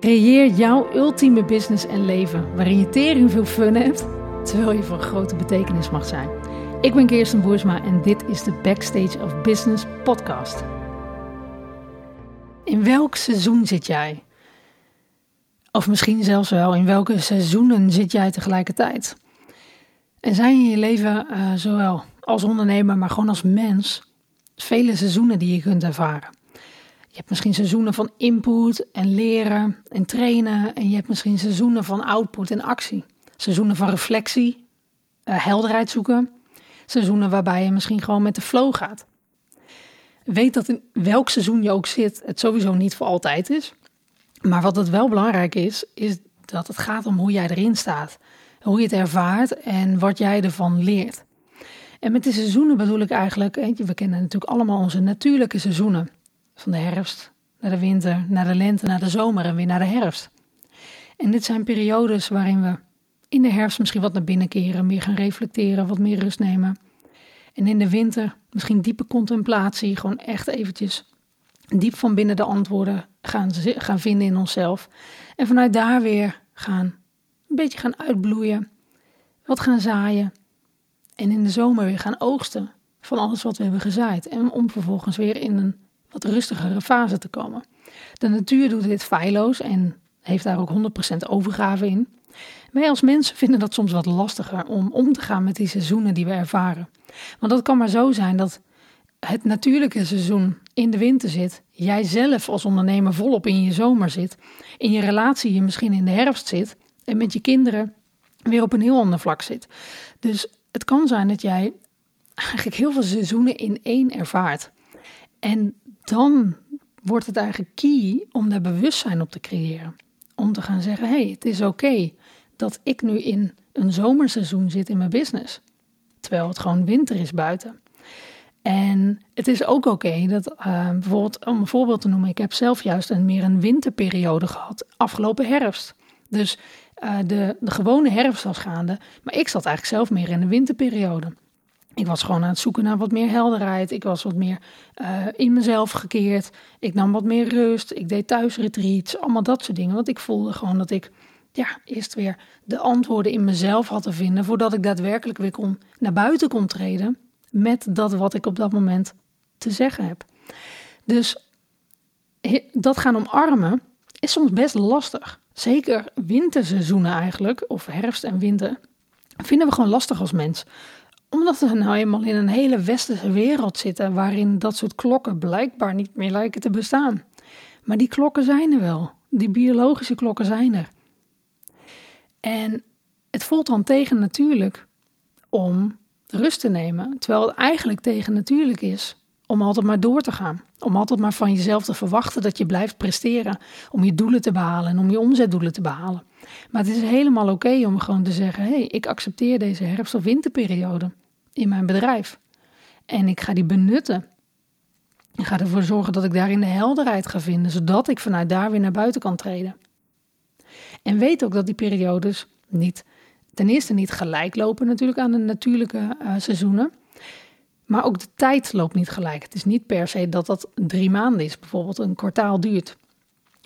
Creëer jouw ultieme business en leven waarin je tering veel fun hebt, terwijl je van grote betekenis mag zijn. Ik ben Kirsten Boersma en dit is de Backstage of Business podcast. In welk seizoen zit jij? Of misschien zelfs wel, in welke seizoenen zit jij tegelijkertijd? En zijn in je leven, uh, zowel als ondernemer, maar gewoon als mens, vele seizoenen die je kunt ervaren. Je hebt misschien seizoenen van input en leren en trainen. En je hebt misschien seizoenen van output en actie. Seizoenen van reflectie, uh, helderheid zoeken. Seizoenen waarbij je misschien gewoon met de flow gaat. Weet dat in welk seizoen je ook zit, het sowieso niet voor altijd is. Maar wat het wel belangrijk is, is dat het gaat om hoe jij erin staat. Hoe je het ervaart en wat jij ervan leert. En met de seizoenen bedoel ik eigenlijk, we kennen natuurlijk allemaal onze natuurlijke seizoenen. Van de herfst naar de winter, naar de lente, naar de zomer en weer naar de herfst. En dit zijn periodes waarin we in de herfst misschien wat naar binnen keren, meer gaan reflecteren, wat meer rust nemen. En in de winter misschien diepe contemplatie, gewoon echt eventjes diep van binnen de antwoorden gaan, gaan vinden in onszelf. En vanuit daar weer gaan een beetje gaan uitbloeien, wat gaan zaaien. En in de zomer weer gaan oogsten van alles wat we hebben gezaaid. En om vervolgens weer in een wat rustigere fase te komen. De natuur doet dit feilloos en heeft daar ook 100% overgave in. Wij als mensen vinden dat soms wat lastiger om om te gaan met die seizoenen die we ervaren. Want dat kan maar zo zijn dat het natuurlijke seizoen in de winter zit, jij zelf als ondernemer volop in je zomer zit, in je relatie je misschien in de herfst zit en met je kinderen weer op een heel ander vlak zit. Dus het kan zijn dat jij eigenlijk heel veel seizoenen in één ervaart. En dan wordt het eigenlijk key om daar bewustzijn op te creëren. Om te gaan zeggen: hey, het is oké dat ik nu in een zomerseizoen zit in mijn business. Terwijl het gewoon winter is buiten. En het is ook oké dat uh, bijvoorbeeld, om een voorbeeld te noemen, ik heb zelf juist een meer een winterperiode gehad afgelopen herfst. Dus uh, de, de gewone herfst was gaande, maar ik zat eigenlijk zelf meer in de winterperiode. Ik was gewoon aan het zoeken naar wat meer helderheid. Ik was wat meer uh, in mezelf gekeerd. Ik nam wat meer rust. Ik deed thuisretreats. Allemaal dat soort dingen. Want ik voelde gewoon dat ik ja, eerst weer de antwoorden in mezelf had te vinden. Voordat ik daadwerkelijk weer kon, naar buiten kon treden. Met dat wat ik op dat moment te zeggen heb. Dus dat gaan omarmen is soms best lastig. Zeker winterseizoenen eigenlijk, of herfst en winter, vinden we gewoon lastig als mens omdat we nou eenmaal in een hele westerse wereld zitten waarin dat soort klokken blijkbaar niet meer lijken te bestaan. Maar die klokken zijn er wel. Die biologische klokken zijn er. En het voelt dan tegen natuurlijk om rust te nemen, terwijl het eigenlijk tegen natuurlijk is om altijd maar door te gaan. Om altijd maar van jezelf te verwachten dat je blijft presteren, om je doelen te behalen en om je omzetdoelen te behalen. Maar het is helemaal oké om gewoon te zeggen: hé, hey, ik accepteer deze herfst- of winterperiode in mijn bedrijf. En ik ga die benutten. Ik ga ervoor zorgen dat ik daarin de helderheid ga vinden, zodat ik vanuit daar weer naar buiten kan treden. En weet ook dat die periodes niet, ten eerste niet gelijk lopen natuurlijk aan de natuurlijke uh, seizoenen. Maar ook de tijd loopt niet gelijk. Het is niet per se dat dat drie maanden is, bijvoorbeeld een kwartaal duurt.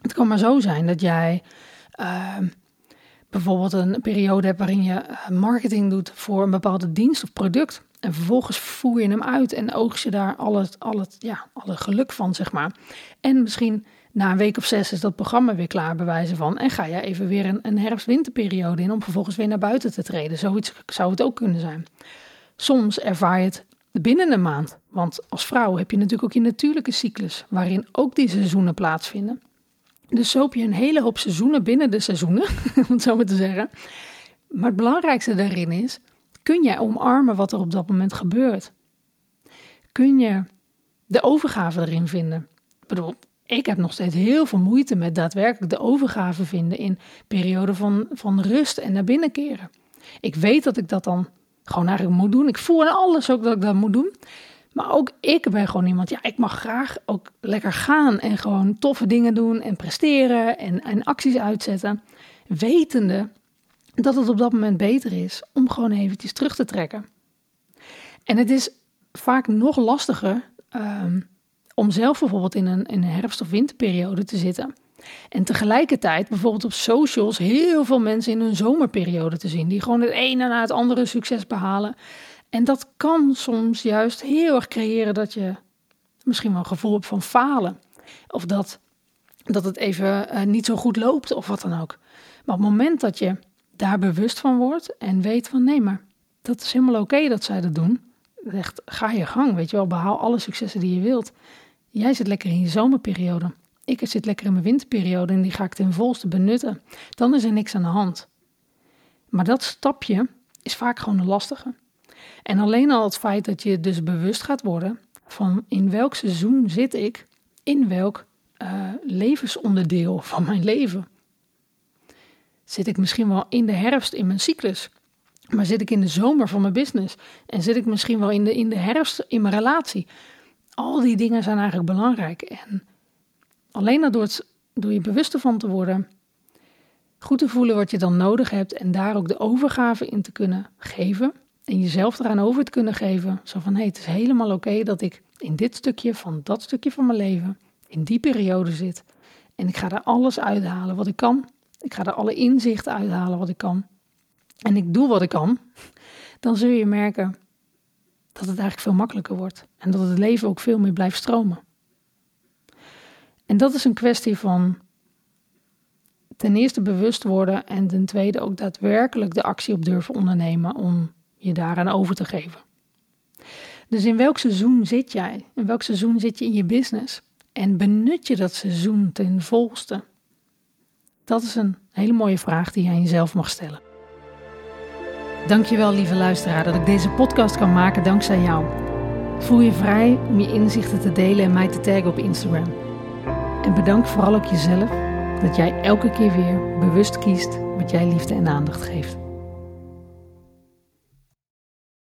Het kan maar zo zijn dat jij uh, bijvoorbeeld een periode hebt waarin je eh, marketing doet voor een bepaalde dienst of product. En vervolgens voer je hem uit en oogst je daar al het, al het, ja, alle geluk van, zeg maar. En misschien na een week of zes is dat programma weer klaar, bewijzen van. En ga je even weer een, een herfst-winterperiode in om vervolgens weer naar buiten te treden. Zoiets zou het ook kunnen zijn. Soms ervaar je het binnen een maand. Want als vrouw heb je natuurlijk ook je natuurlijke cyclus, waarin ook die seizoenen plaatsvinden. Dus zo heb je een hele hoop seizoenen binnen de seizoenen, om het zo maar te zeggen. Maar het belangrijkste daarin is, kun jij omarmen wat er op dat moment gebeurt? Kun je de overgave erin vinden? Ik bedoel, ik heb nog steeds heel veel moeite met daadwerkelijk de overgave vinden in perioden van, van rust en naar binnen keren. Ik weet dat ik dat dan gewoon eigenlijk moet doen. Ik voel in alles ook dat ik dat moet doen. Maar ook ik ben gewoon iemand, ja, ik mag graag ook lekker gaan en gewoon toffe dingen doen en presteren en, en acties uitzetten. Wetende dat het op dat moment beter is om gewoon eventjes terug te trekken. En het is vaak nog lastiger um, om zelf bijvoorbeeld in een, in een herfst- of winterperiode te zitten. En tegelijkertijd bijvoorbeeld op socials heel veel mensen in hun zomerperiode te zien. Die gewoon het ene na het andere succes behalen. En dat kan soms juist heel erg creëren dat je misschien wel een gevoel hebt van falen. Of dat, dat het even uh, niet zo goed loopt of wat dan ook. Maar op het moment dat je daar bewust van wordt en weet van nee, maar dat is helemaal oké dat zij dat doen. Echt, ga je gang, weet je wel, behaal alle successen die je wilt. Jij zit lekker in je zomerperiode. Ik zit lekker in mijn winterperiode en die ga ik ten volste benutten. Dan is er niks aan de hand. Maar dat stapje is vaak gewoon een lastige. En alleen al het feit dat je dus bewust gaat worden van in welk seizoen zit ik, in welk uh, levensonderdeel van mijn leven. Zit ik misschien wel in de herfst in mijn cyclus? Maar zit ik in de zomer van mijn business? En zit ik misschien wel in de, in de herfst in mijn relatie? Al die dingen zijn eigenlijk belangrijk. En alleen door, het, door je bewust ervan te worden, goed te voelen wat je dan nodig hebt en daar ook de overgave in te kunnen geven. En jezelf eraan over te kunnen geven. Zo van, hé, hey, het is helemaal oké dat ik in dit stukje van dat stukje van mijn leven, in die periode zit. En ik ga er alles uithalen wat ik kan. Ik ga er alle inzichten uithalen wat ik kan. En ik doe wat ik kan. Dan zul je merken dat het eigenlijk veel makkelijker wordt. En dat het leven ook veel meer blijft stromen. En dat is een kwestie van ten eerste bewust worden en ten tweede ook daadwerkelijk de actie op durven ondernemen om je daaraan over te geven. Dus in welk seizoen zit jij? In welk seizoen zit je in je business? En benut je dat seizoen ten volste? Dat is een hele mooie vraag die aan jezelf mag stellen. Dankjewel lieve luisteraar dat ik deze podcast kan maken dankzij jou. Voel je vrij om je inzichten te delen en mij te taggen op Instagram. En bedank vooral ook jezelf dat jij elke keer weer bewust kiest wat jij liefde en aandacht geeft.